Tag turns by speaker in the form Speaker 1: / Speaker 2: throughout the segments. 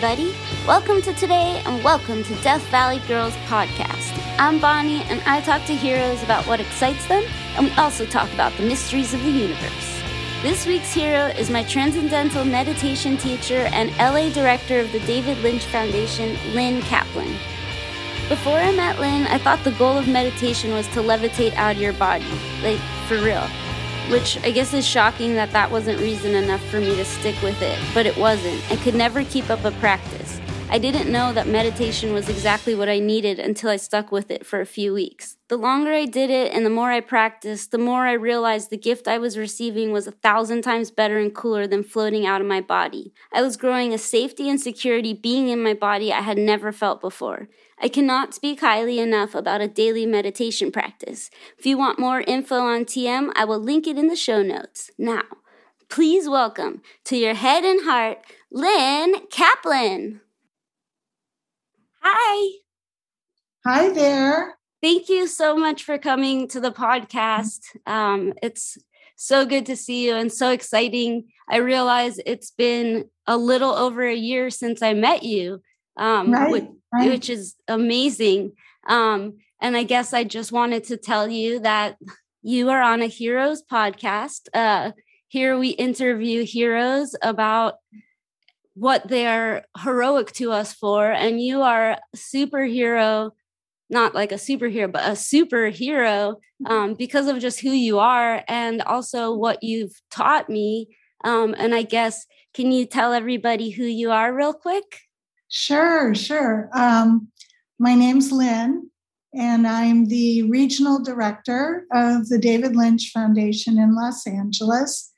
Speaker 1: everybody. Welcome to today and welcome to Death Valley Girls Podcast. I'm Bonnie and I talk to heroes about what excites them, and we also talk about the mysteries of the universe. This week's hero is my transcendental meditation teacher and LA director of the David Lynch Foundation, Lynn Kaplan. Before I met Lynn, I thought the goal of meditation was to levitate out of your body, like for real which I guess is shocking that that wasn't reason enough for me to stick with it, but it wasn't. I could never keep up a practice. I didn't know that meditation was exactly what I needed until I stuck with it for a few weeks. The longer I did it and the more I practiced, the more I realized the gift I was receiving was a thousand times better and cooler than floating out of my body. I was growing a safety and security being in my body I had never felt before. I cannot speak highly enough about a daily meditation practice. If you want more info on TM, I will link it in the show notes. Now, please welcome to your head and heart, Lynn Kaplan. Hi.
Speaker 2: Hi there.
Speaker 1: Thank you so much for coming to the podcast. Um, it's so good to see you and so exciting. I realize it's been a little over a year since I met you. Um, right right. which is amazing. Um, and I guess I just wanted to tell you that you are on a Heroes podcast. Uh, here we interview heroes about what they're heroic to us for. And you are a superhero, not like a superhero, but a superhero mm-hmm. um, because of just who you are and also what you've taught me. Um, and I guess, can you tell everybody who you are real quick?
Speaker 2: Sure, sure. Um, my name's Lynn, and I'm the regional director of the David Lynch Foundation in Los Angeles.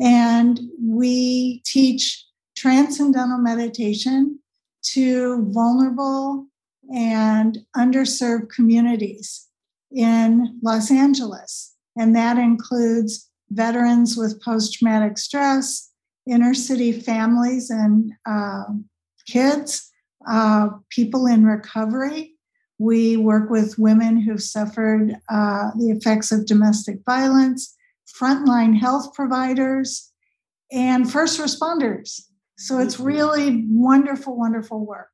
Speaker 2: And we teach transcendental meditation to vulnerable and underserved communities in Los Angeles. And that includes veterans with post traumatic stress, inner city families, and uh, kids, uh, people in recovery. We work with women who've suffered uh, the effects of domestic violence, frontline health providers, and first responders. So it's really wonderful, wonderful work.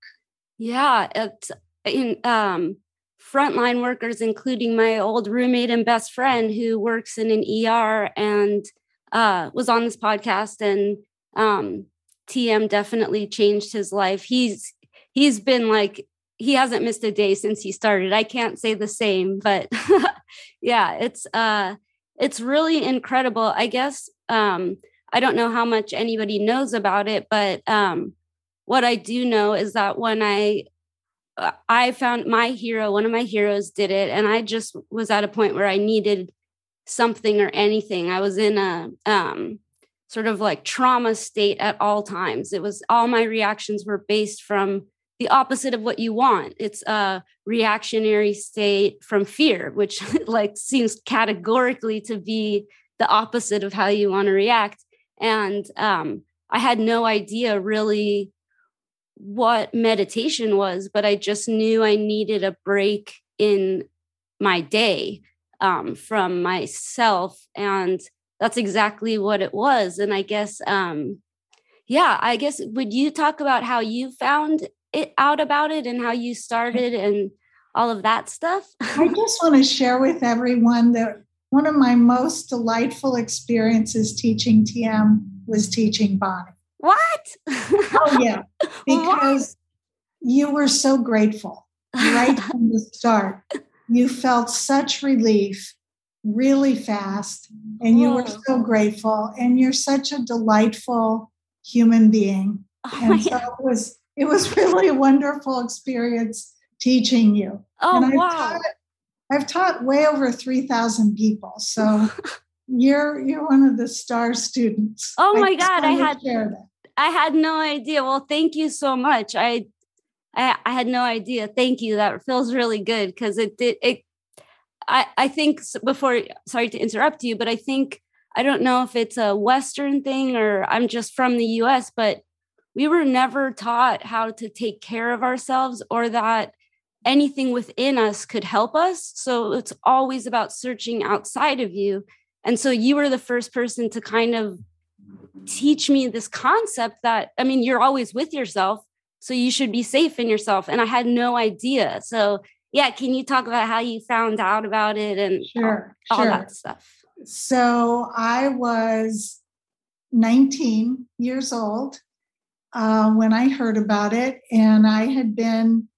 Speaker 1: Yeah, it's in um, frontline workers, including my old roommate and best friend who works in an ER and uh, was on this podcast and um, TM definitely changed his life. He's he's been like he hasn't missed a day since he started. I can't say the same, but yeah, it's uh it's really incredible. I guess um I don't know how much anybody knows about it, but um what I do know is that when I uh, I found my hero, one of my heroes did it and I just was at a point where I needed something or anything. I was in a um sort of like trauma state at all times. It was all my reactions were based from the opposite of what you want. It's a reactionary state from fear, which like seems categorically to be the opposite of how you want to react. And um, I had no idea really what meditation was, but I just knew I needed a break in my day um, from myself. And that's exactly what it was and i guess um yeah i guess would you talk about how you found it out about it and how you started and all of that stuff
Speaker 2: i just want to share with everyone that one of my most delightful experiences teaching tm was teaching bonnie.
Speaker 1: What?
Speaker 2: Oh yeah. Because what? you were so grateful right from the start. You felt such relief really fast and you were so grateful and you're such a delightful human being. Oh, and so it was it was really a wonderful experience teaching you.
Speaker 1: Oh
Speaker 2: and I've
Speaker 1: wow.
Speaker 2: taught, I've taught way over 3000 people so you're you're one of the star students
Speaker 1: oh my I god i had i had no idea well thank you so much i I, I had no idea. Thank you. That feels really good because it did it I, I think before, sorry to interrupt you, but I think, I don't know if it's a Western thing or I'm just from the US, but we were never taught how to take care of ourselves or that anything within us could help us. So it's always about searching outside of you. And so you were the first person to kind of teach me this concept that, I mean, you're always with yourself, so you should be safe in yourself and i had no idea so yeah can you talk about how you found out about it and
Speaker 2: sure,
Speaker 1: all,
Speaker 2: sure.
Speaker 1: that stuff
Speaker 2: so i was 19 years old uh, when i heard about it and i had been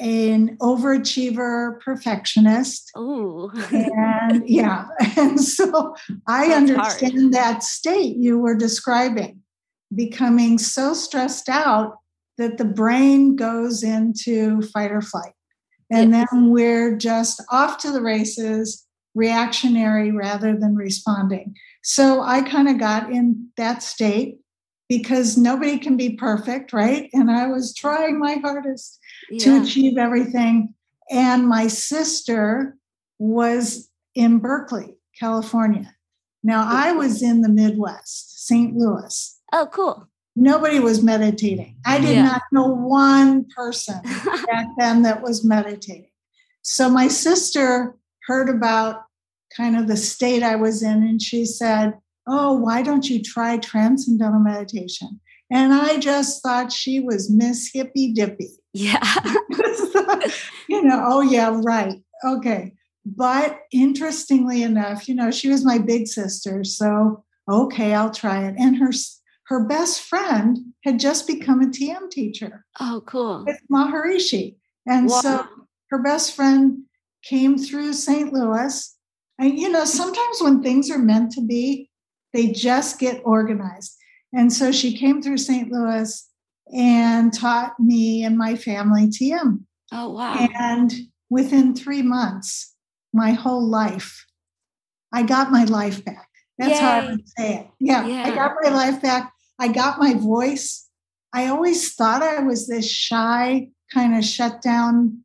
Speaker 2: an overachiever perfectionist.
Speaker 1: Oh,
Speaker 2: and yeah. And so I That's understand hard. that state you were describing, becoming so stressed out that the brain goes into fight or flight. And yes. then we're just off to the races, reactionary rather than responding. So I kind of got in that state because nobody can be perfect, right? And I was trying my hardest yeah. to achieve everything. And my sister was in Berkeley, California. Now I was in the Midwest, St. Louis.
Speaker 1: Oh, cool.
Speaker 2: Nobody was meditating. I did yeah. not know one person back then that was meditating. So my sister heard about kind of the state I was in, and she said, Oh, why don't you try transcendental meditation? And I just thought she was Miss Hippy Dippy.
Speaker 1: Yeah.
Speaker 2: you know, oh, yeah, right. Okay. But interestingly enough, you know, she was my big sister. So, okay, I'll try it. And her her best friend had just become a TM teacher.
Speaker 1: Oh, cool.
Speaker 2: With Maharishi. And wow. so her best friend came through St. Louis. And, you know, sometimes when things are meant to be, they just get organized. And so she came through St. Louis and taught me and my family TM.
Speaker 1: Oh, wow.
Speaker 2: And within three months, my whole life, I got my life back. That's Yay. how I would say it. Yeah, yeah, I got my life back. I got my voice. I always thought I was this shy, kind of shut down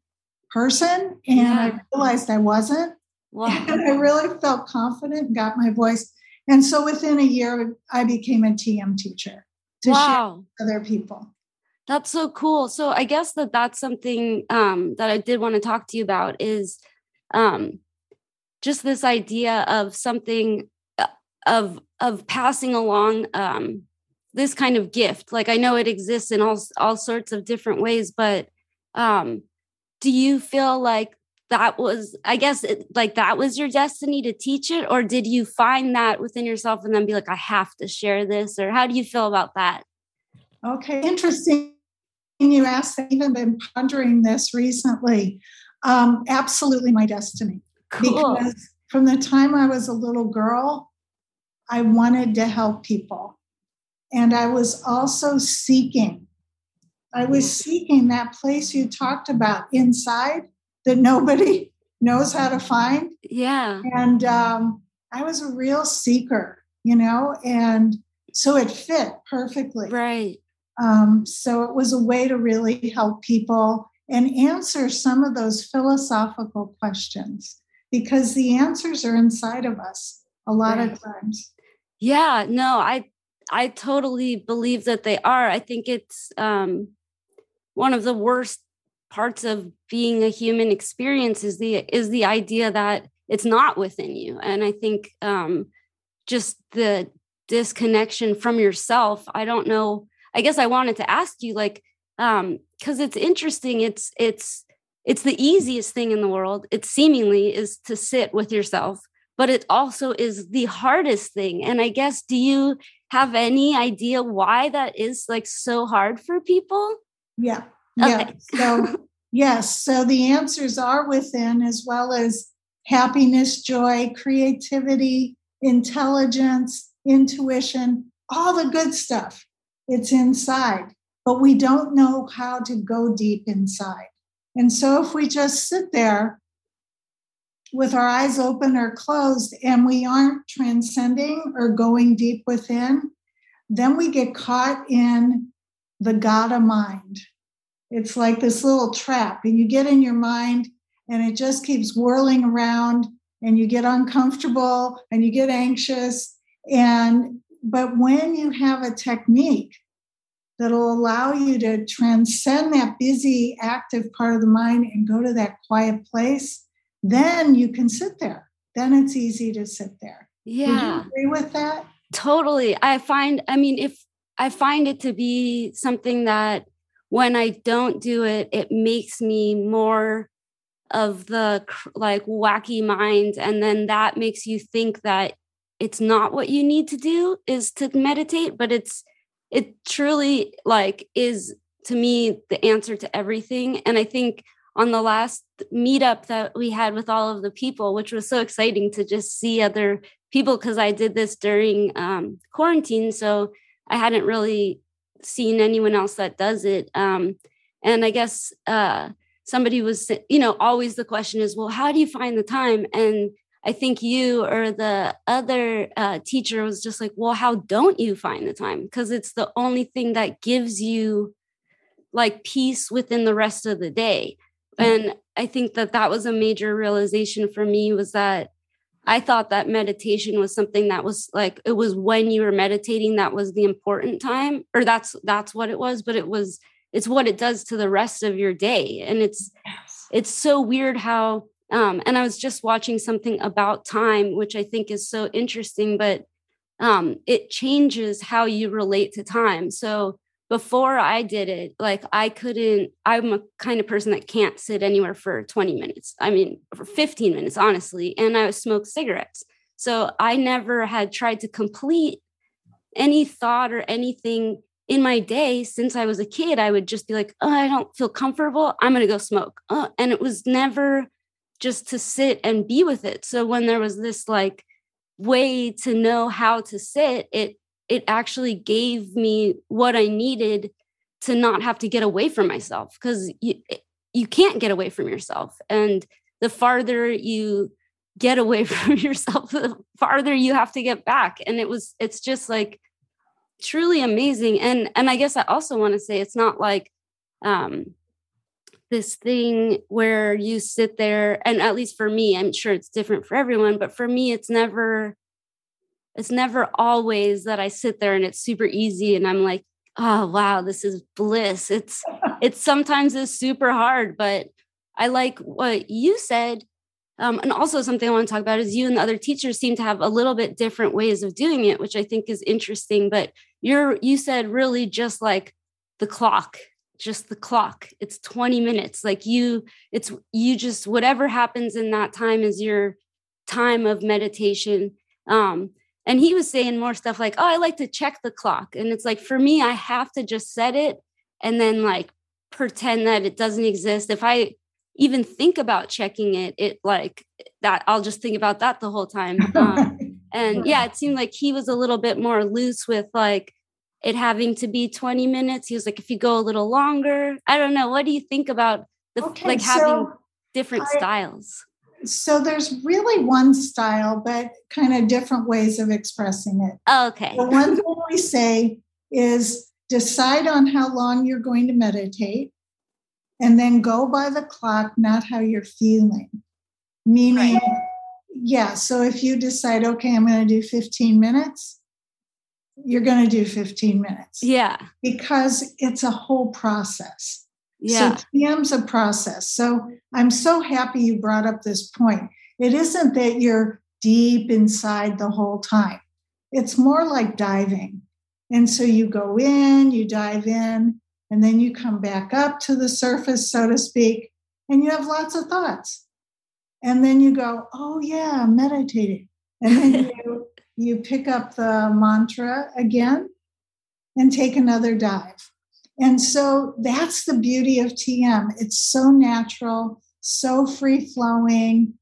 Speaker 2: person, and yeah. I realized I wasn't. Wow. And I really felt confident, and got my voice. And so within a year, I became a TM teacher to wow. share other people.
Speaker 1: That's so cool. So I guess that that's something um, that I did want to talk to you about is um, just this idea of something uh, of of passing along um, this kind of gift. Like I know it exists in all all sorts of different ways, but um, do you feel like that was i guess it, like that was your destiny to teach it? Or did you find that within yourself and then be like i have to share this or how do you feel about that?
Speaker 2: Okay interesting you asked i've even been pondering this recently. Um, absolutely my destiny.
Speaker 1: Cool.
Speaker 2: because from the time i was a little girl i wanted to help people. And i was also seeking. I was seeking that place you talked about inside that nobody knows how to find.
Speaker 1: Yeah.
Speaker 2: And um, I was a real seeker, you know, and so it fit perfectly.
Speaker 1: Right.
Speaker 2: Um, so it was a way to really help people and answer some of those philosophical questions because the answers are inside of us a lot right. of times.
Speaker 1: Yeah, no, I I totally believe that they are. I think it's um one of the worst parts of being a human experience is the is the idea that it's not within you. And i think um just the disconnection from yourself i don't know i guess i wanted to ask you like um because it's interesting it's it's it's the easiest thing in the world it seemingly is to sit with yourself but it also is the hardest thing. And i guess do you have any idea why that is like so hard for people?
Speaker 2: Yeah yeah. So, yes. So the answers are within, as well as happiness, joy, creativity, intelligence, intuition, all the good stuff. It's inside, but we don't know how to go deep inside. And so if we just sit there with our eyes open or closed and we aren't transcending or going deep within, then we get caught in the God of mind. It's like this little trap, and you get in your mind, and it just keeps whirling around, and you get uncomfortable and you get anxious. And but when you have a technique that'll allow you to transcend that busy, active part of the mind and go to that quiet place, then you can sit there. Then it's easy to sit there.
Speaker 1: Yeah.
Speaker 2: agree with that?
Speaker 1: Totally. I find, I mean, if I find it to be something that when I don't do it, it makes me more of the like wacky mind. And then that makes you think that it's not what you need to do is to meditate, but it's, it truly like is to me the answer to everything. And I think on the last meetup that we had with all of the people, which was so exciting to just see other people because I did this during um, quarantine. So I hadn't really seen anyone else that does it. Um, and I guess uh, somebody was, you know, always the question is, well, how do you find the time? And I think you or the other uh, teacher was just like, well, how don't you find the time? Because it's the only thing that gives you like peace within the rest of the day. Mm-hmm. And I think that that was a major realization for me was that I thought that meditation was something that was like it was when you were meditating that was the important time or that's that's what it was but it was it's what it does to the rest of your day and it's yes. it's so weird how um and I was just watching something about time which I think is so interesting but um it changes how you relate to time so before I did it, like I couldn't, I'm a kind of person that can't sit anywhere for 20 minutes. I mean, for 15 minutes, honestly. And I smoke cigarettes. So I never had tried to complete any thought or anything in my day since I was a kid. I would just be like, oh, I don't feel comfortable. I'm going to go smoke. Oh, and it was never just to sit and be with it. So when there was this like way to know how to sit, it it actually gave me what I needed to not have to get away from myself because you you can't get away from yourself. And the farther you get away from yourself the farther you have to get back. And it was it's just like truly amazing. And and I guess I also want to say it's not like um this thing where you sit there and at least for me I'm sure it's different for everyone but for me it's never it's never always that I sit there and it's super easy and I'm like, oh wow, this is bliss. It's it's sometimes is super hard, but I like what you said. Um, and also something I want to talk about is you and the other teachers seem to have a little bit different ways of doing it, which I think is interesting. But you're you said really just like the clock, just the clock. It's 20 minutes. Like you, it's you just whatever happens in that time is your time of meditation. Um, and he was saying more stuff like oh i like to check the clock. And it's like for me i have to just set it and then like pretend that it doesn't exist. If i even think about checking it it like that i'll just think about that the whole time. Um, and yeah it seemed like he was a little bit more loose with like it having to be 20 minutes. He was like if you go a little longer. I don't know. What do you think about the okay, like having so different I, styles
Speaker 2: so there's really one style, but kind of different ways of expressing it.
Speaker 1: Okay.
Speaker 2: The one thing we say is decide on how long you're going to meditate and then go by the clock, not how you're feeling. Meaning, right. yeah, so if you decide, okay, I'm going to do 15 minutes, you're going to do 15 minutes.
Speaker 1: Yeah.
Speaker 2: Because it's a whole process. Yeah. So TM's a process. So I'm so happy you brought up this point. It isn't that you're deep inside the whole time. It's more like diving. And so you go in, you dive in, and then you come back up to the surface, so to speak, and you have lots of thoughts. And then you go, oh, yeah, I'm meditating. And then you, you pick up the mantra again and take another dive. And so that's the beauty of TM. It's so natural, so free flowing.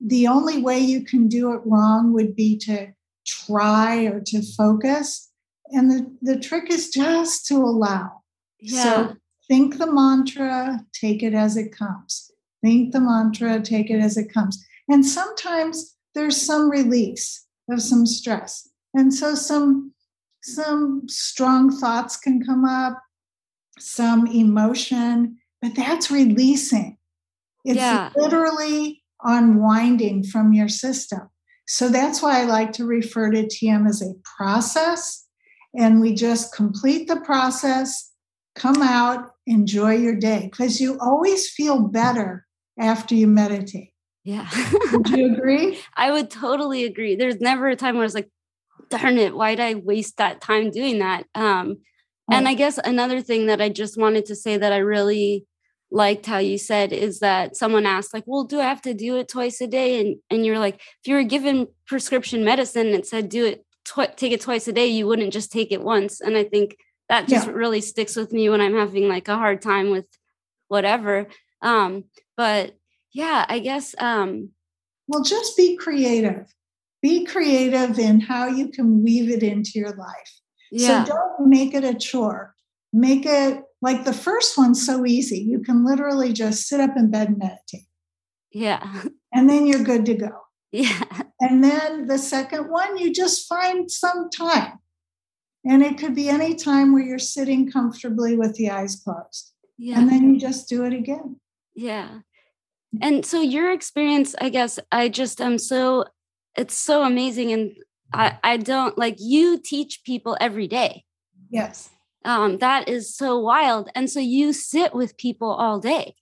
Speaker 2: The only way you can do it wrong would be to try or to focus. And the, the trick is just to allow. Yeah. So think the mantra, take it as it comes. Think the mantra, take it as it comes. And sometimes there's some release of some stress. And so some some strong thoughts can come up some emotion, but that's releasing. It's yeah. literally unwinding from your system. So that's why I like to refer to TM as a process. And we just complete the process, come out, enjoy your day, because you always feel better after you meditate.
Speaker 1: Yeah.
Speaker 2: would you agree?
Speaker 1: I would totally agree. There's never a time where I was like, darn it, why did I waste that time doing that? Um, And I guess another thing that I just wanted to say that I really liked how you said is that someone asked like well do i have to do it twice a day? And and you're like if you were given prescription medicine and said do it tw- take it twice a day you wouldn't just take it once. And i think that just yeah. really sticks with me when i'm having like a hard time with whatever. Um but yeah i guess um
Speaker 2: well just be creative. Be creative in how you can weave it into your life yeah. so don't make it a chore make it like the first one's so easy. You can literally just sit up in bed and meditate.
Speaker 1: Yeah.
Speaker 2: And then you're good to go.
Speaker 1: Yeah.
Speaker 2: And then the second one, you just find some time. And it could be any time where you're sitting comfortably with the eyes closed. Yeah. And then you just do it again.
Speaker 1: Yeah. And so your experience, I guess, I just am so it's so amazing. And I, I don't like you teach people every day.
Speaker 2: Yes
Speaker 1: um, that is so wild. And so you sit with people all day.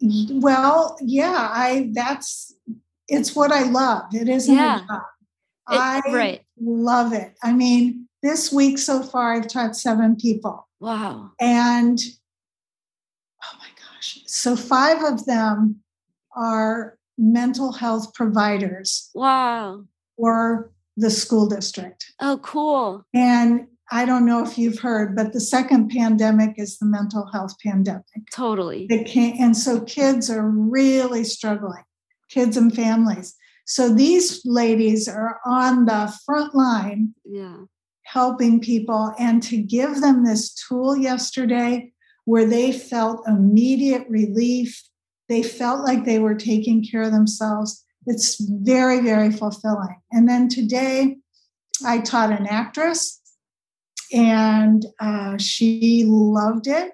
Speaker 2: Well, yeah, I that's it's what I love. It isn't yeah. a job. It, I right. love it. I mean, this week so far, I've taught seven people.
Speaker 1: Wow.
Speaker 2: And oh my gosh. So five of them are mental health providers.
Speaker 1: Wow.
Speaker 2: For the school district.
Speaker 1: Oh, cool.
Speaker 2: And I don't know if you've heard, but the second pandemic is the mental health pandemic.
Speaker 1: Totally.
Speaker 2: and so kids are really struggling, kids and families. So these ladies are on the front line
Speaker 1: yeah.
Speaker 2: helping people. And to give them this tool yesterday where they felt immediate relief, they felt like they were taking care of themselves. It's very, very fulfilling. And then today, I taught an actress and uh, she loved it.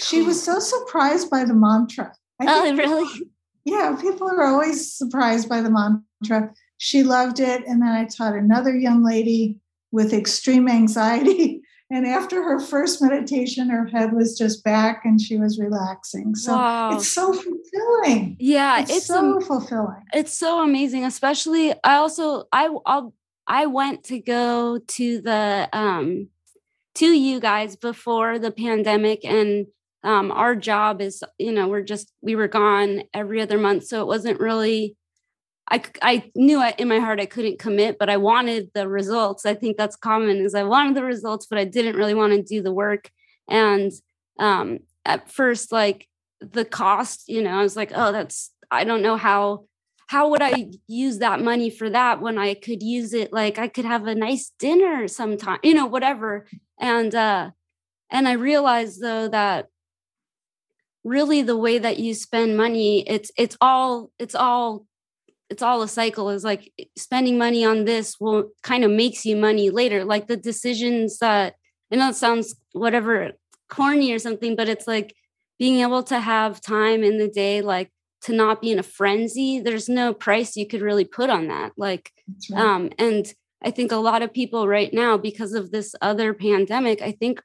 Speaker 2: She was so surprised by the mantra.
Speaker 1: oh, really?
Speaker 2: Yeah, people are always surprised by the mantra. She loved it. And then I taught another young lady with extreme anxiety. And after her first meditation, her head was just back and she was relaxing. So wow. it's so fulfilling.
Speaker 1: Yeah,
Speaker 2: it's, it's so fulfilling.
Speaker 1: It's so amazing. Especially, I also I I'll, I went to go to the um to you guys before the pandemic and um, our job is you know we're just we were gone every other month so it wasn't really i i knew in my heart i couldn't commit but i wanted the results i think that's common is i wanted the results but i didn't really want to do the work and um, at first like the cost you know i was like oh that's i don't know how how would I use that money for that when I could use it like I could have a nice dinner sometime, you know, whatever. And uh and I realized though that really the way that you spend money, it's it's all it's all it's all a cycle is like spending money on this will kind of makes you money later. Like the decisions that I know it sounds whatever corny or something, but it's like being able to have time in the day, like to not be in a frenzy there's no price you could really put on that like right. um and i think a lot of people right now because of this other pandemic i think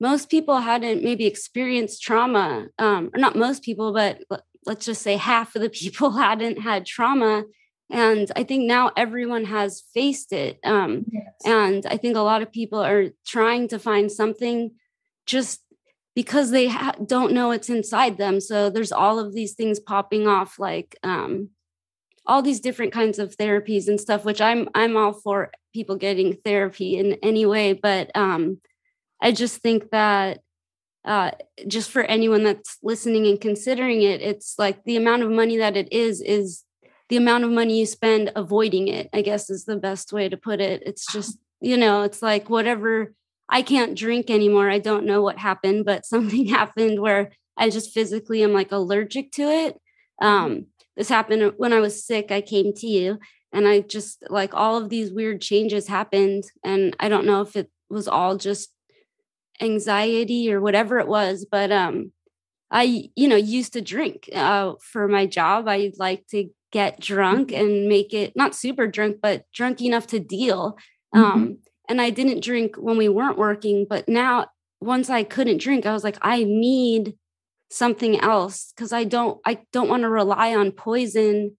Speaker 1: most people hadn't maybe experienced trauma um or not most people but let's just say half of the people hadn't had trauma and i think now everyone has faced it um yes. and i think a lot of people are trying to find something just because they ha- don't know it's inside them so there's all of these things popping off like um, all these different kinds of therapies and stuff which i'm i'm all for people getting therapy in any way but um, i just think that uh, just for anyone that's listening and considering it it's like the amount of money that it is is the amount of money you spend avoiding it i guess is the best way to put it it's just you know it's like whatever I can't drink anymore. I don't know what happened, but something happened where I just physically am like allergic to it. Um, this happened when I was sick. I came to you and I just like all of these weird changes happened. And I don't know if it was all just anxiety or whatever it was, but um, I, you know, used to drink uh, for my job. I'd like to get drunk and make it not super drunk, but drunk enough to deal. Mm-hmm. Um, and I didn't drink when we weren't working. But now, once I couldn't drink, I was like, I need something else because I don't, I don't want to rely on poison.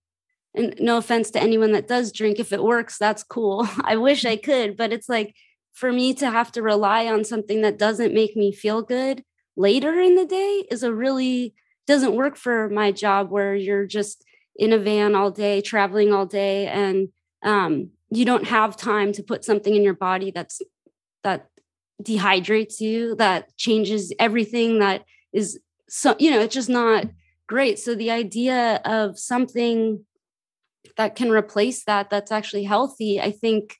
Speaker 1: And no offense to anyone that does drink, if it works, that's cool. I wish I could, but it's like for me to have to rely on something that doesn't make me feel good later in the day is a really doesn't work for my job where you're just in a van all day traveling all day and um, you don't have time to put something in your body that's that dehydrates you that changes everything that is so you know it's just not great. So the idea of something that can replace that that's actually healthy i think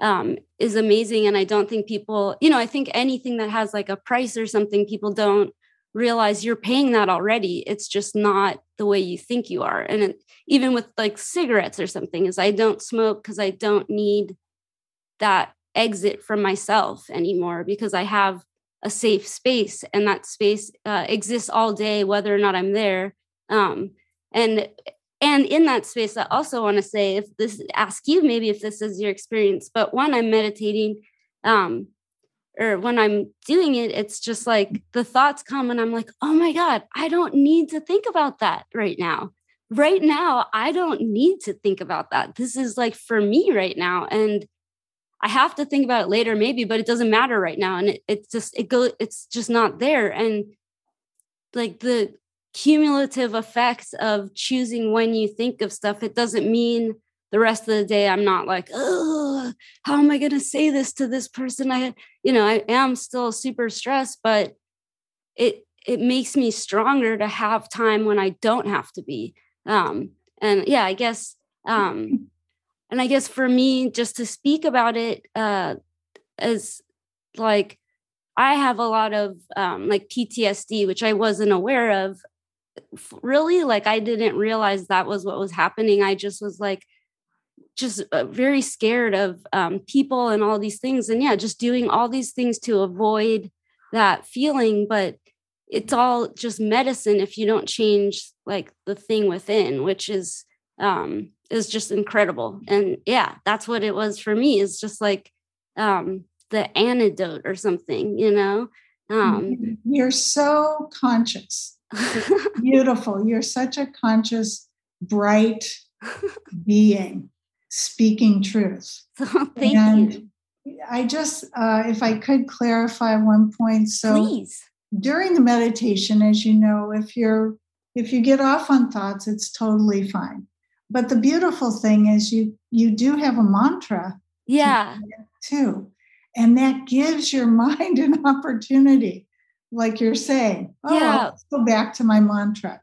Speaker 1: um, is amazing. And i don't think people you know i think anything that has like a price or something people don't realize you're paying that already. It's just not the way you think you are. And it, even with like cigarettes or something is i don't smoke because i don't need that exit from myself anymore because i have a safe space and that space uh, exists all day whether or not i'm there. Um, and and in that space i also want to say if this ask you maybe if this is your experience but when i'm meditating um, or when I'm doing it, it's just like the thoughts come and I'm like, oh my God, I don't need to think about that right now. Right now, I don't need to think about that. This is like for me right now. And I have to think about it later, maybe, but it doesn't matter right now. And it, it's just, it go, it's just not there. And like the cumulative effects of choosing when you think of stuff, it doesn't mean the rest of the day i'm not like oh how am i going to say this to this person? I you know i am still super stressed but it it makes me stronger to have time when i don't have to be. Um and yeah i guess um and i guess for me just to speak about it uh as like i have a lot of um like ptsd which i wasn't aware of really like i didn't realize that was what was happening. I just was like just uh, very scared of um, people and all these things. And yeah just doing all these things to avoid that feeling but it's all just medicine if you don't change like the thing within which is um is just incredible. And yeah that's what it was for me is just like um the antidote or something you know? Um
Speaker 2: mm-hmm. you're so conscious beautiful you're such a conscious bright being speaking truth.
Speaker 1: Thank and you.
Speaker 2: I just, uh, if I could clarify one point. So,
Speaker 1: Please.
Speaker 2: during the meditation, as you know, if you're if you get off on thoughts, it's totally fine. But the beautiful thing is you you do have a mantra.
Speaker 1: Yeah.
Speaker 2: Too. And that gives your mind an opportunity, like you're saying. Oh, yeah. go back to my mantra.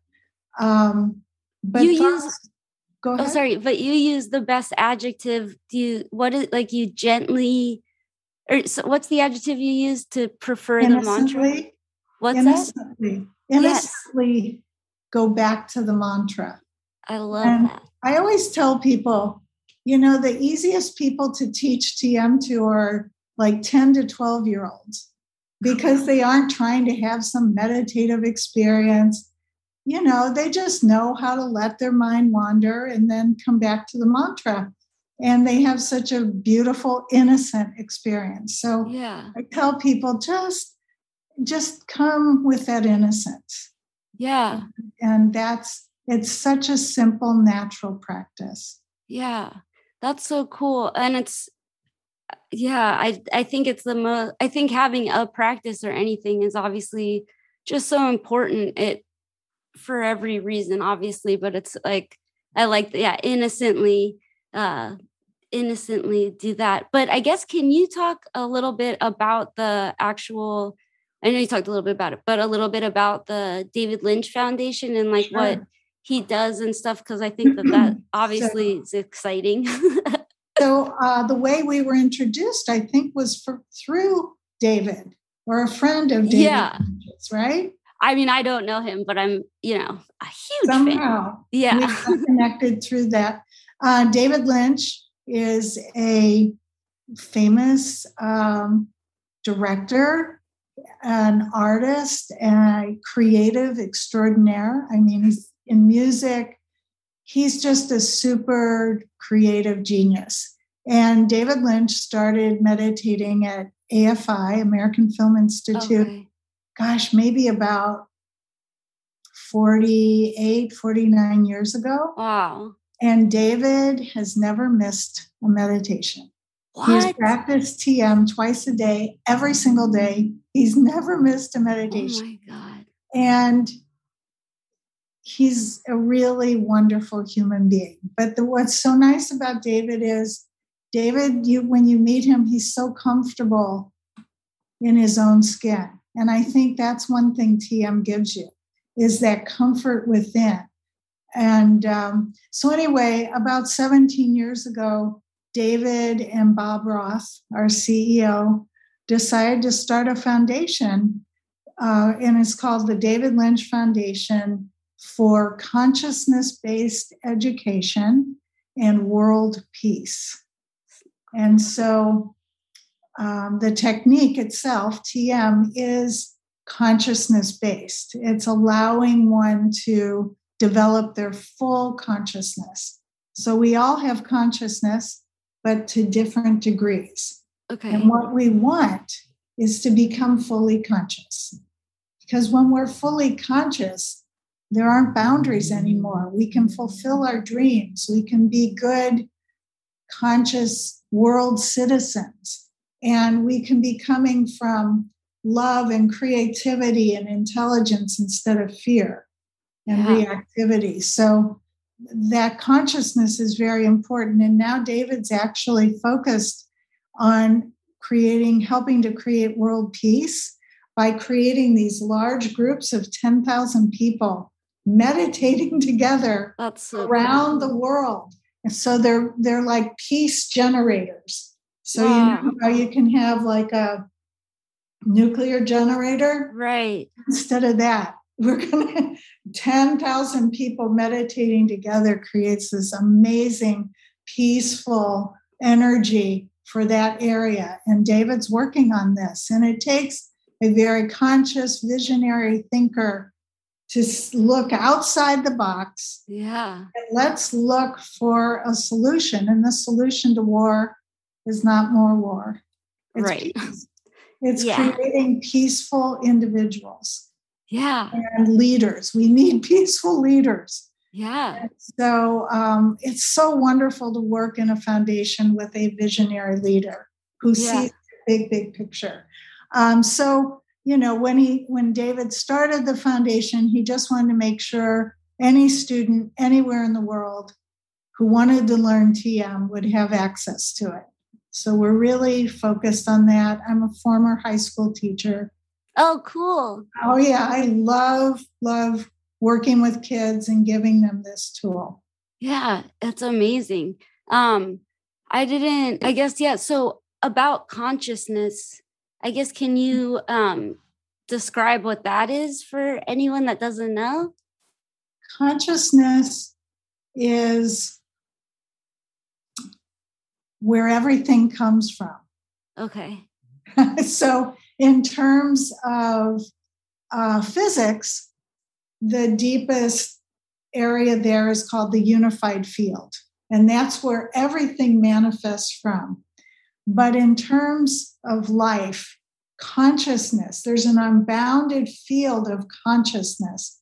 Speaker 2: Um, but
Speaker 1: you thoughts, use Go oh, ahead. Oh, sorry, but you use the best adjective. Do you what is like you gently or so what's the adjective you use to prefer innocently, the mantra? What's
Speaker 2: innocently, that? Innocently yes. go back to the mantra.
Speaker 1: I love and that.
Speaker 2: I always tell people, you know, the easiest people to teach TM to are like 10 to 12 year olds because they aren't trying to have some meditative experience you know, they just know how to let their mind wander and then come back to the mantra. And they have such a beautiful, innocent experience. So
Speaker 1: yeah.
Speaker 2: I tell people just just come with that innocence.
Speaker 1: Yeah.
Speaker 2: And that's it's such a simple, natural practice.
Speaker 1: Yeah. That's so cool. And it's yeah, I I think it's the most I think having a practice or anything is obviously just so important. It for every reason, obviously, but it's like I like yeah, innocently, uh, innocently do that. But I guess can you talk a little bit about the actual? I know you talked a little bit about it, but a little bit about the David Lynch Foundation and like sure. what he does and stuff because I think that that obviously so, is exciting.
Speaker 2: so uh, the way we were introduced, I think, was for, through David or a friend of David, yeah. Lynch's, right?
Speaker 1: I mean, I don't know him, but I'm, you know, a huge
Speaker 2: Somehow,
Speaker 1: fan. Yeah.
Speaker 2: connected through that. Uh, David Lynch is a famous um, director, an artist, and creative extraordinaire. I mean, he's in music. He's just a super creative genius. And David Lynch started meditating at AFI, American Film Institute, okay gosh, maybe about 48, 49 years ago.
Speaker 1: Wow.
Speaker 2: And David has never missed a meditation. What? He's practiced TM twice a day, every single day. He's never missed a oh meditation.
Speaker 1: Oh my God.
Speaker 2: And he's a really wonderful human being. But the, what's so nice about David is David, you when you meet him, he's so comfortable in his own skin. And I think that's one thing TM gives you is that comfort within. And um, so, anyway, about 17 years ago, David and Bob Roth, our CEO, decided to start a foundation, uh, and it's called the David Lynch Foundation for Consciousness Based Education and World Peace. And so, um, the technique itself, TM, is consciousness based. It's allowing one to develop their full consciousness. So we all have consciousness, but to different degrees.
Speaker 1: Okay.
Speaker 2: And what we want is to become fully conscious. Because when we're fully conscious, there aren't boundaries anymore. We can fulfill our dreams. We can be good, conscious world citizens. And we can be coming from love and creativity and intelligence instead of fear and yeah. reactivity. So that consciousness is very important. And now David's actually focused on creating, helping to create world peace by creating these large groups of 10,000 people meditating together so around cool. the world. And so they're they're like peace generators. So you know how you can have like a nuclear generator?
Speaker 1: Right.
Speaker 2: Instead of that, we're going to 10,000 people meditating together creates this amazing, peaceful energy for that area. And David's working on this. And it takes a very conscious, visionary thinker to look outside the box.
Speaker 1: Yeah.
Speaker 2: And let's look for a solution. And the solution to war is not more war.
Speaker 1: It's right.
Speaker 2: Peace. It's yeah. creating peaceful individuals.
Speaker 1: Yeah.
Speaker 2: And leaders. We need peaceful leaders.
Speaker 1: Yeah.
Speaker 2: And so um, it's so wonderful to work in a foundation with a visionary leader who yeah. sees the big, big picture. Um, so, you know, when he when David started the foundation, he just wanted to make sure any student anywhere in the world who wanted to learn TM would have access to it. So we're really focused on that. I'm a former high school teacher.
Speaker 1: Oh, cool.
Speaker 2: Oh, yeah. I love, love working with kids and giving them this tool.
Speaker 1: Yeah, that's amazing. Um, I didn't, I guess, yeah. So about consciousness, I guess, can you um, describe what that is for anyone that doesn't know?
Speaker 2: Consciousness is where everything comes from.
Speaker 1: Okay.
Speaker 2: so, in terms of uh, physics, the deepest area there is called the unified field, and that's where everything manifests from. But in terms of life, consciousness, there's an unbounded field of consciousness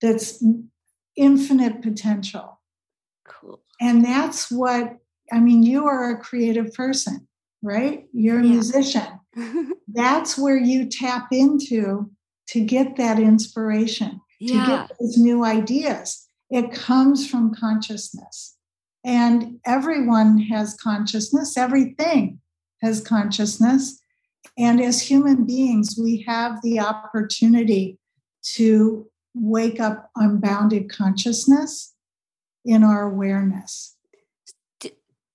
Speaker 2: that's infinite potential.
Speaker 1: Cool.
Speaker 2: And that's what I mean, you are a creative person, right? You're a yeah. musician. That's where you tap into to get that inspiration, yeah. to get those new ideas. It comes from consciousness. And everyone has consciousness, everything has consciousness. And as human beings, we have the opportunity to wake up unbounded consciousness in our awareness.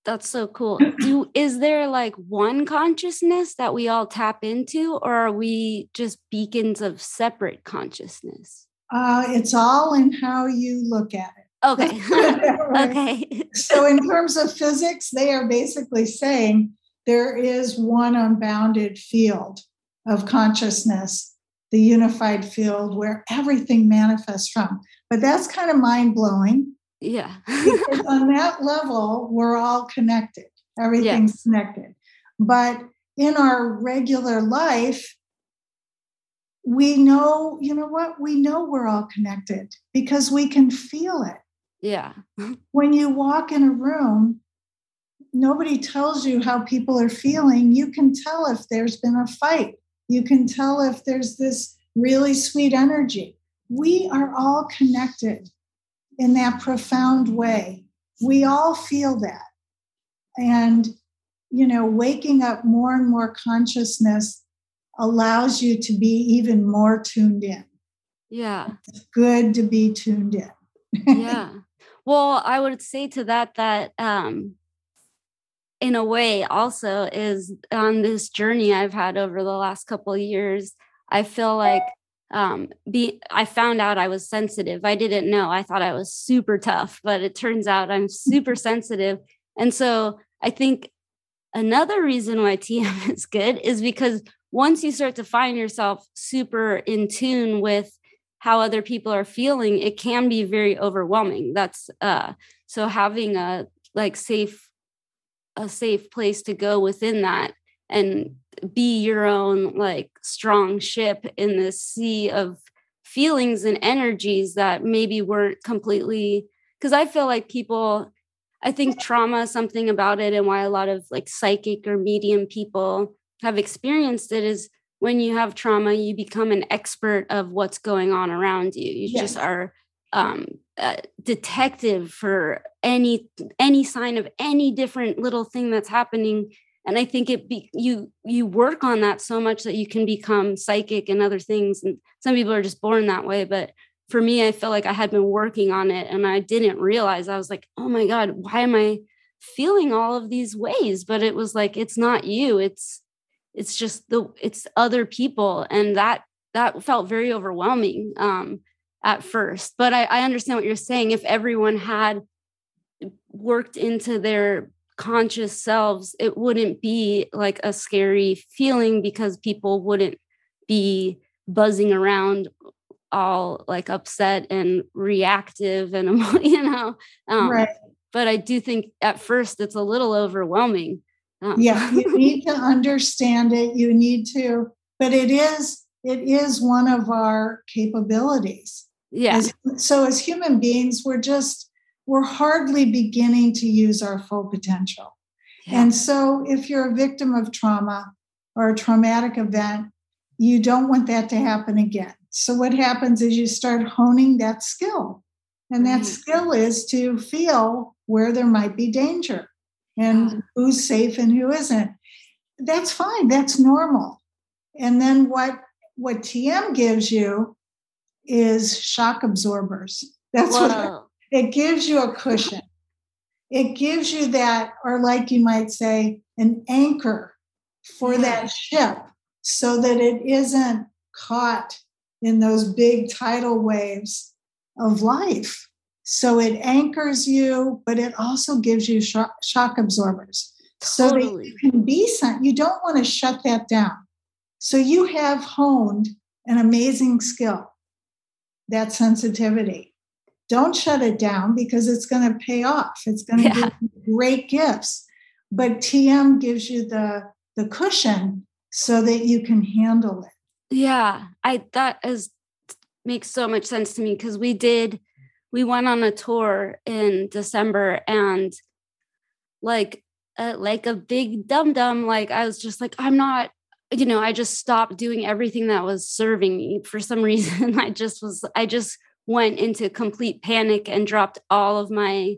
Speaker 1: That's so cool. Do is there like one consciousness that we all tap into, or are we just beacons of separate consciousness?
Speaker 2: Uh, it's all in how you look at it.
Speaker 1: Okay. okay.
Speaker 2: so, in terms of physics, they are basically saying there is one unbounded field of consciousness, the unified field where everything manifests from. But that's kind of mind blowing
Speaker 1: yeah.
Speaker 2: on that level, we're all connected. Everything's yes. connected. But in our regular life, we know, you know what? We know we're all connected because we can feel it.
Speaker 1: Yeah.
Speaker 2: when you walk in a room, nobody tells you how people are feeling. You can tell if there's been a fight. You can tell if there's this really sweet energy. We are all connected in that profound way. We all feel that. And, you know, waking up more and more consciousness allows you to be even more tuned in.
Speaker 1: Yeah.
Speaker 2: It's good to be tuned in.
Speaker 1: yeah. Well, I would say to that that um in a way also is on this journey I've had over the last couple years, I feel like um be I found out I was sensitive. I didn't know. I thought I was super tough, but it turns out I'm super sensitive. And so I think another reason why TM is good is because once you start to find yourself super in tune with how other people are feeling, it can be very overwhelming. That's uh so having a like safe a safe place to go within that and be your own like strong ship in this sea of feelings and energies that maybe weren't completely because I feel like people I think trauma something about it and why a lot of like psychic or medium people have experienced it is when you have trauma you become an expert of what's going on around you. You yes. just are um, a detective for any any sign of any different little thing that's happening. And i think it be you you work on that so much that you can become psychic and other things. And some people are just born that way but for me i felt like i had been working on it and i didn't realize. I was like oh my god why am i feeling all of these ways? But it was like it's not you it's it's just the it's other people and that that felt very overwhelming um at first but I, I understand what you're saying if everyone had worked into their conscious selves, it wouldn't be like a scary feeling because people wouldn't be buzzing around all like upset and reactive and you know um, right. but i do think at first it's a little overwhelming
Speaker 2: yeah you need to understand it you need to but it is it is one of our capabilities
Speaker 1: yeah
Speaker 2: as, so as human beings we're just we're hardly beginning to use our full potential. Yeah. And so, if you're a victim of trauma or a traumatic event, you don't want that to happen again. So, what happens is you start honing that skill. And that skill is to feel where there might be danger and who's safe and who isn't. That's fine, that's normal. And then what, what TM gives you is shock absorbers. That's Whoa. what it gives you a cushion. It gives you that, or like you might say, an anchor for that ship so that it isn't caught in those big tidal waves of life. So it anchors you, but it also gives you shock, shock absorbers so that you can be some, you don't want to shut that down. So you have honed an amazing skill, that sensitivity don't shut it down because it's going to pay off. It's going to yeah. give great gifts. But TM gives you the the cushion so that you can handle it.
Speaker 1: Yeah, I that is makes so much sense to me because we did we went on a tour in December and like uh, like a big dum dum like I was just like I'm not you know I just stopped doing everything that was serving me for some reason. I just was I just went into complete panic and dropped all of my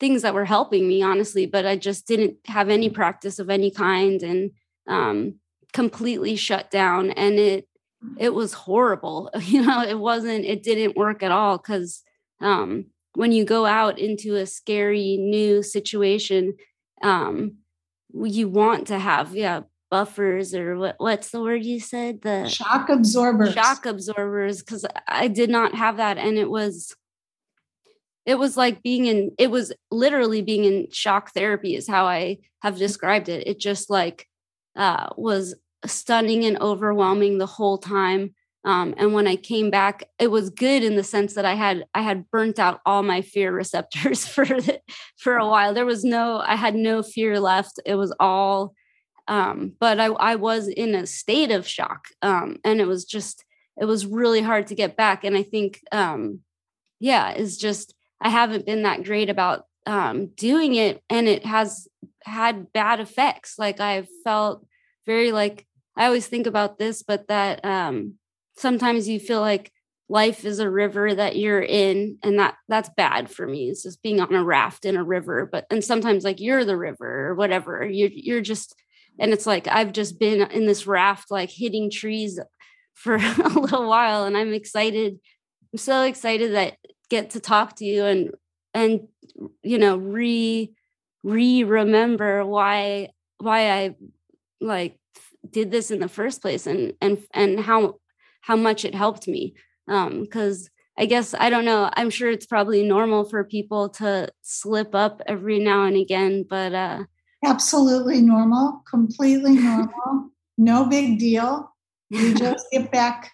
Speaker 1: things that were helping me honestly but i just didn't have any practice of any kind and um, completely shut down. And it it was horrible you know it wasn't it didn't work at all because um, when you go out into a scary new situation um, you want to have yeah buffers or what what's the word you said? The
Speaker 2: shock absorbers.
Speaker 1: shock absorbers because i did not have that and it was it was like being in it was literally being in shock therapy is how i have described it. It just like uh was stunning and overwhelming the whole time um, and when i came back it was good in the sense that i had i had burnt out all my fear receptors for the, for a while. There was no i had no fear left. It was all um, but I, I was in a state of shock. Um, and it was just it was really hard to get back. And i think um, yeah it's just i haven't been that great about um, doing it. And it has had bad effects. Like i've felt very like i always think about this but that um, sometimes you feel like life is a river that you're in and that that's bad for me. It's just being on a raft in a river but and sometimes like you're the river or whatever. You're you're just and it's like i've just been in this raft like hitting trees for a little while and i'm excited i'm so excited that get to talk to you and and you know re re remember why why i like did this in the first place and and and how how much it helped me um because i guess i don't know i'm sure it's probably normal for people to slip up every now and again but uh
Speaker 2: absolutely normal completely normal no big deal you just get back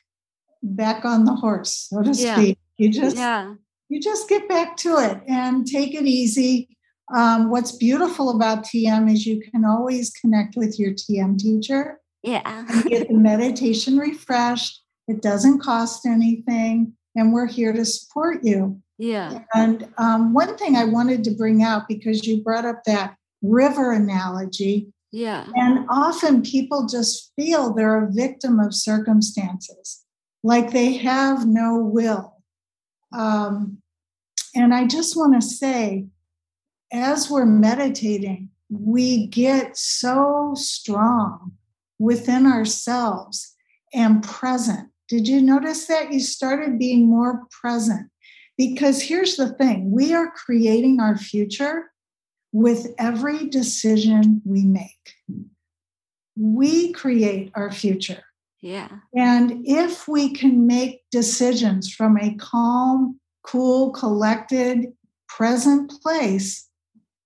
Speaker 2: back on the horse so to yeah. speak you just yeah you just get back to it and take it easy. Um, what's beautiful about TM is you can always connect with your TM teacher.
Speaker 1: Yeah.
Speaker 2: and get the meditation refreshed. It doesn't cost anything, and we're here to support you.
Speaker 1: Yeah.
Speaker 2: And um, one thing I wanted to bring out because you brought up that river analogy.
Speaker 1: Yeah.
Speaker 2: And often people just feel they're a victim of circumstances, like they have no will. Um, and I just want to say, as we're meditating, we get so strong within ourselves and present. Did you notice that? You started being more present. Because here's the thing we are creating our future with every decision we make. We create our future.
Speaker 1: Yeah.
Speaker 2: And if we can make decisions from a calm, cool, collected, present place,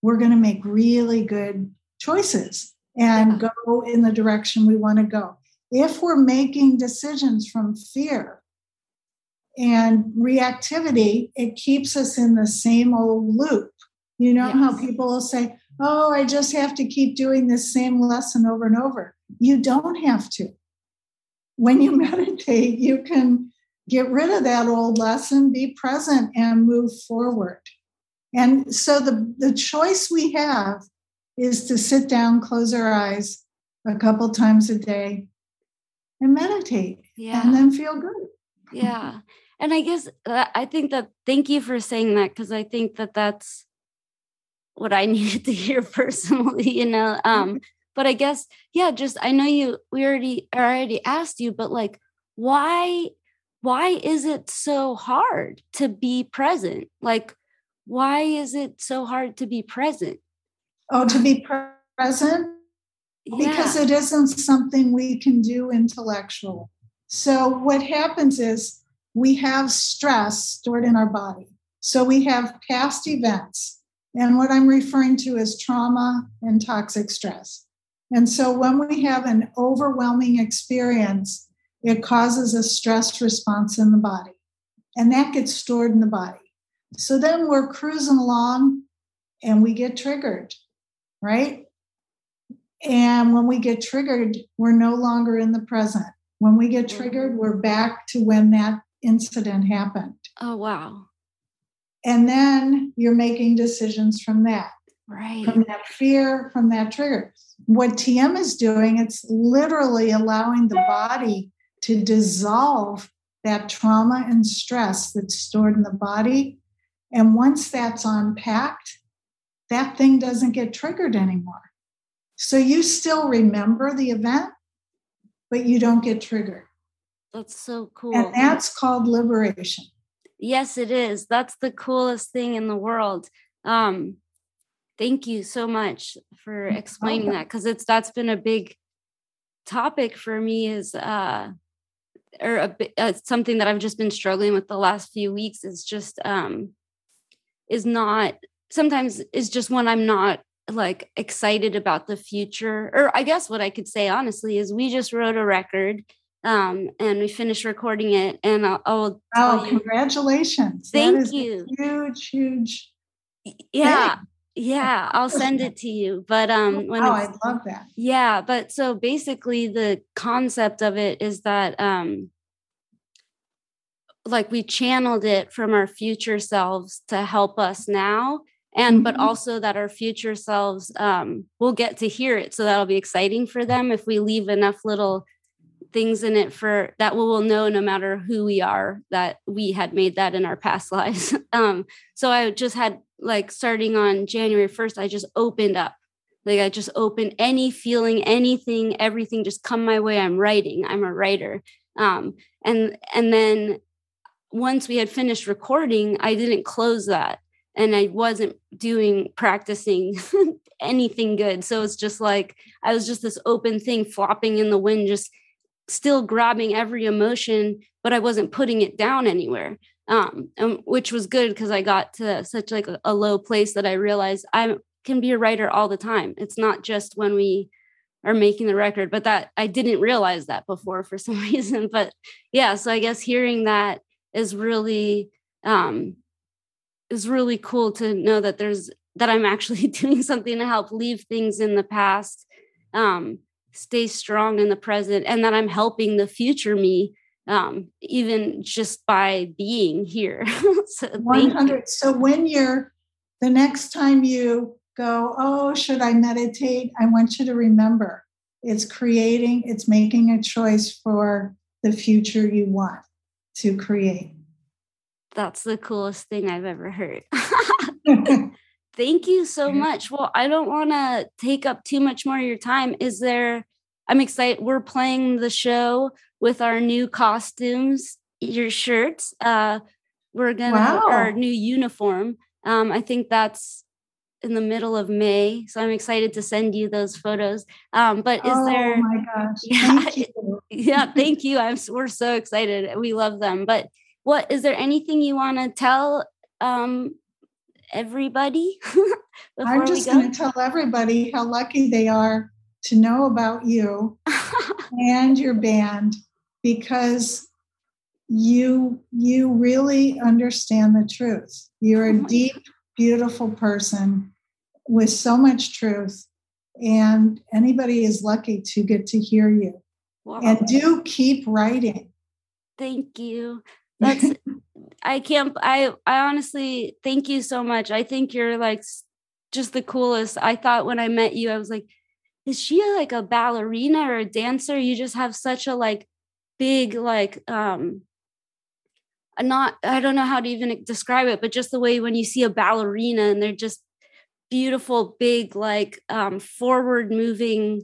Speaker 2: we're going to make really good choices and yeah. go in the direction we want to go. If we're making decisions from fear and reactivity, it keeps us in the same old loop. You know yes. how people will say, Oh, I just have to keep doing this same lesson over and over. You don't have to. When you meditate, you can get rid of that old lesson, be present, and move forward. And so the, the choice we have is to sit down, close our eyes a couple times a day and meditate yeah. and then feel good.
Speaker 1: Yeah. And I guess uh, I think that thank you for saying that because I think that that's what I needed to hear personally, you know. Um, but I guess, yeah, just I know you we already already asked you, but like why why is it so hard to be present? Like, why is it so hard to be present?
Speaker 2: Oh, to be present? Yeah. Because it isn't something we can do intellectually. So, what happens is we have stress stored in our body. So, we have past events. And what I'm referring to is trauma and toxic stress. And so, when we have an overwhelming experience, it causes a stress response in the body, and that gets stored in the body. So then we're cruising along and we get triggered, right? And when we get triggered, we're no longer in the present. When we get mm-hmm. triggered, we're back to when that incident happened.
Speaker 1: Oh, wow.
Speaker 2: And then you're making decisions from that.
Speaker 1: Right.
Speaker 2: From that fear, from that trigger. What TM is doing, it's literally allowing the body to dissolve that trauma and stress that's stored in the body. And once that's unpacked, that thing doesn't get triggered anymore. So you still remember the event, but you don't get triggered.
Speaker 1: That's so cool.
Speaker 2: And that's called liberation.
Speaker 1: Yes, it is. That's the coolest thing in the world. Um, thank you so much for explaining that because it's that's been a big topic for me is uh or a, uh, something that I've just been struggling with the last few weeks is just um is not sometimes is just when I'm not like excited about the future or I guess what I could say honestly is we just wrote a record um and we finished recording it and I'll, I'll
Speaker 2: oh you, congratulations.
Speaker 1: Thank you.
Speaker 2: huge huge
Speaker 1: yeah thing. yeah i'll send it to you but um
Speaker 2: when oh i love that.
Speaker 1: Yeah but so basically the concept of it is that um like we channeled it from our future selves to help us now and mm-hmm. but also that our future selves um, will get to hear it. So that'll be exciting for them if we leave enough little things in it for that we will know no matter who we are that we had made that in our past lives. Um, so i just had like starting on january 1st i just opened up. Like i just opened any feeling anything everything just come my way. I'm writing. I'm a writer. Um, and and then once we had finished recording i didn't close that and I wasn't doing practicing anything good. So it's just like I was just this open thing flopping in the wind, just still grabbing every emotion, but I wasn't putting it down anywhere. Um, and, which was good because I got to such like a, a low place that I realized I can be a writer all the time. It's not just when we are making the record, but that I didn't realize that before for some reason. But yeah, so I guess hearing that is really um is really cool to know that there's that I'm actually doing something to help leave things in the past, um, stay strong in the present, and that I'm helping the future me, um, even just by being here.
Speaker 2: so 100. So when you're the next time you go, oh, should I meditate? I want you to remember it's creating, it's making a choice for the future you want to create
Speaker 1: that's the coolest thing I've ever heard. Thank you so much. Well, I don't want to take up too much more of your time. Is there, I'm excited. We're playing the show with our new costumes, your shirts. Uh, we're going to, wow. our new uniform. Um, I think that's in the middle of May. So I'm excited to send you those photos. Um, but is
Speaker 2: oh,
Speaker 1: there?
Speaker 2: Oh my gosh. Yeah, thank
Speaker 1: yeah, thank you. I'm, we're so excited. We love them. But what is there anything you want to tell um, everybody?
Speaker 2: I'm just going to tell everybody how lucky they are to know about you and your band because you you really understand the truth. You're a oh deep, beautiful person with so much truth, and anybody is lucky to get to hear you. Wow. And do keep writing.
Speaker 1: Thank you that's i can't i i honestly thank you so much. I think you're like just the coolest. I thought when i met you i was like is she like a ballerina or a dancer? You just have such a like big like um not i don't know how to even describe it but just the way when you see a ballerina and they're just beautiful big like um forward moving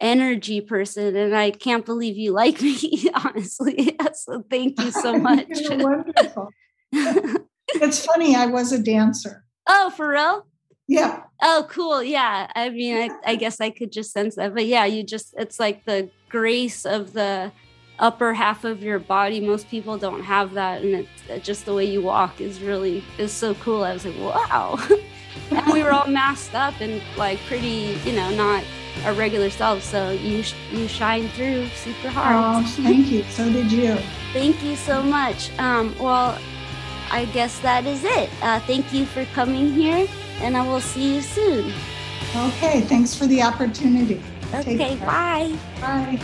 Speaker 1: energy person and I can't believe you like me, honestly. so thank you so much. wonderful.
Speaker 2: it's funny, I was a dancer.
Speaker 1: Oh, for real?
Speaker 2: Yeah.
Speaker 1: Oh, cool. Yeah. I mean, I, I guess I could just sense that. But yeah, you just, it's like the grace of the upper half of your body. Most people don't have that. And it's just the way you walk is really, is so cool. I was like, wow. And we were all masked up and like pretty, you know, not our regular selves. So you you shine through super hard.
Speaker 2: Oh, thank you. So did you.
Speaker 1: Thank you so much. Um, well, I guess that is it. Uh, thank you for coming here, and I will see you soon.
Speaker 2: Okay. Thanks for the opportunity.
Speaker 1: Okay. Bye.
Speaker 2: Bye.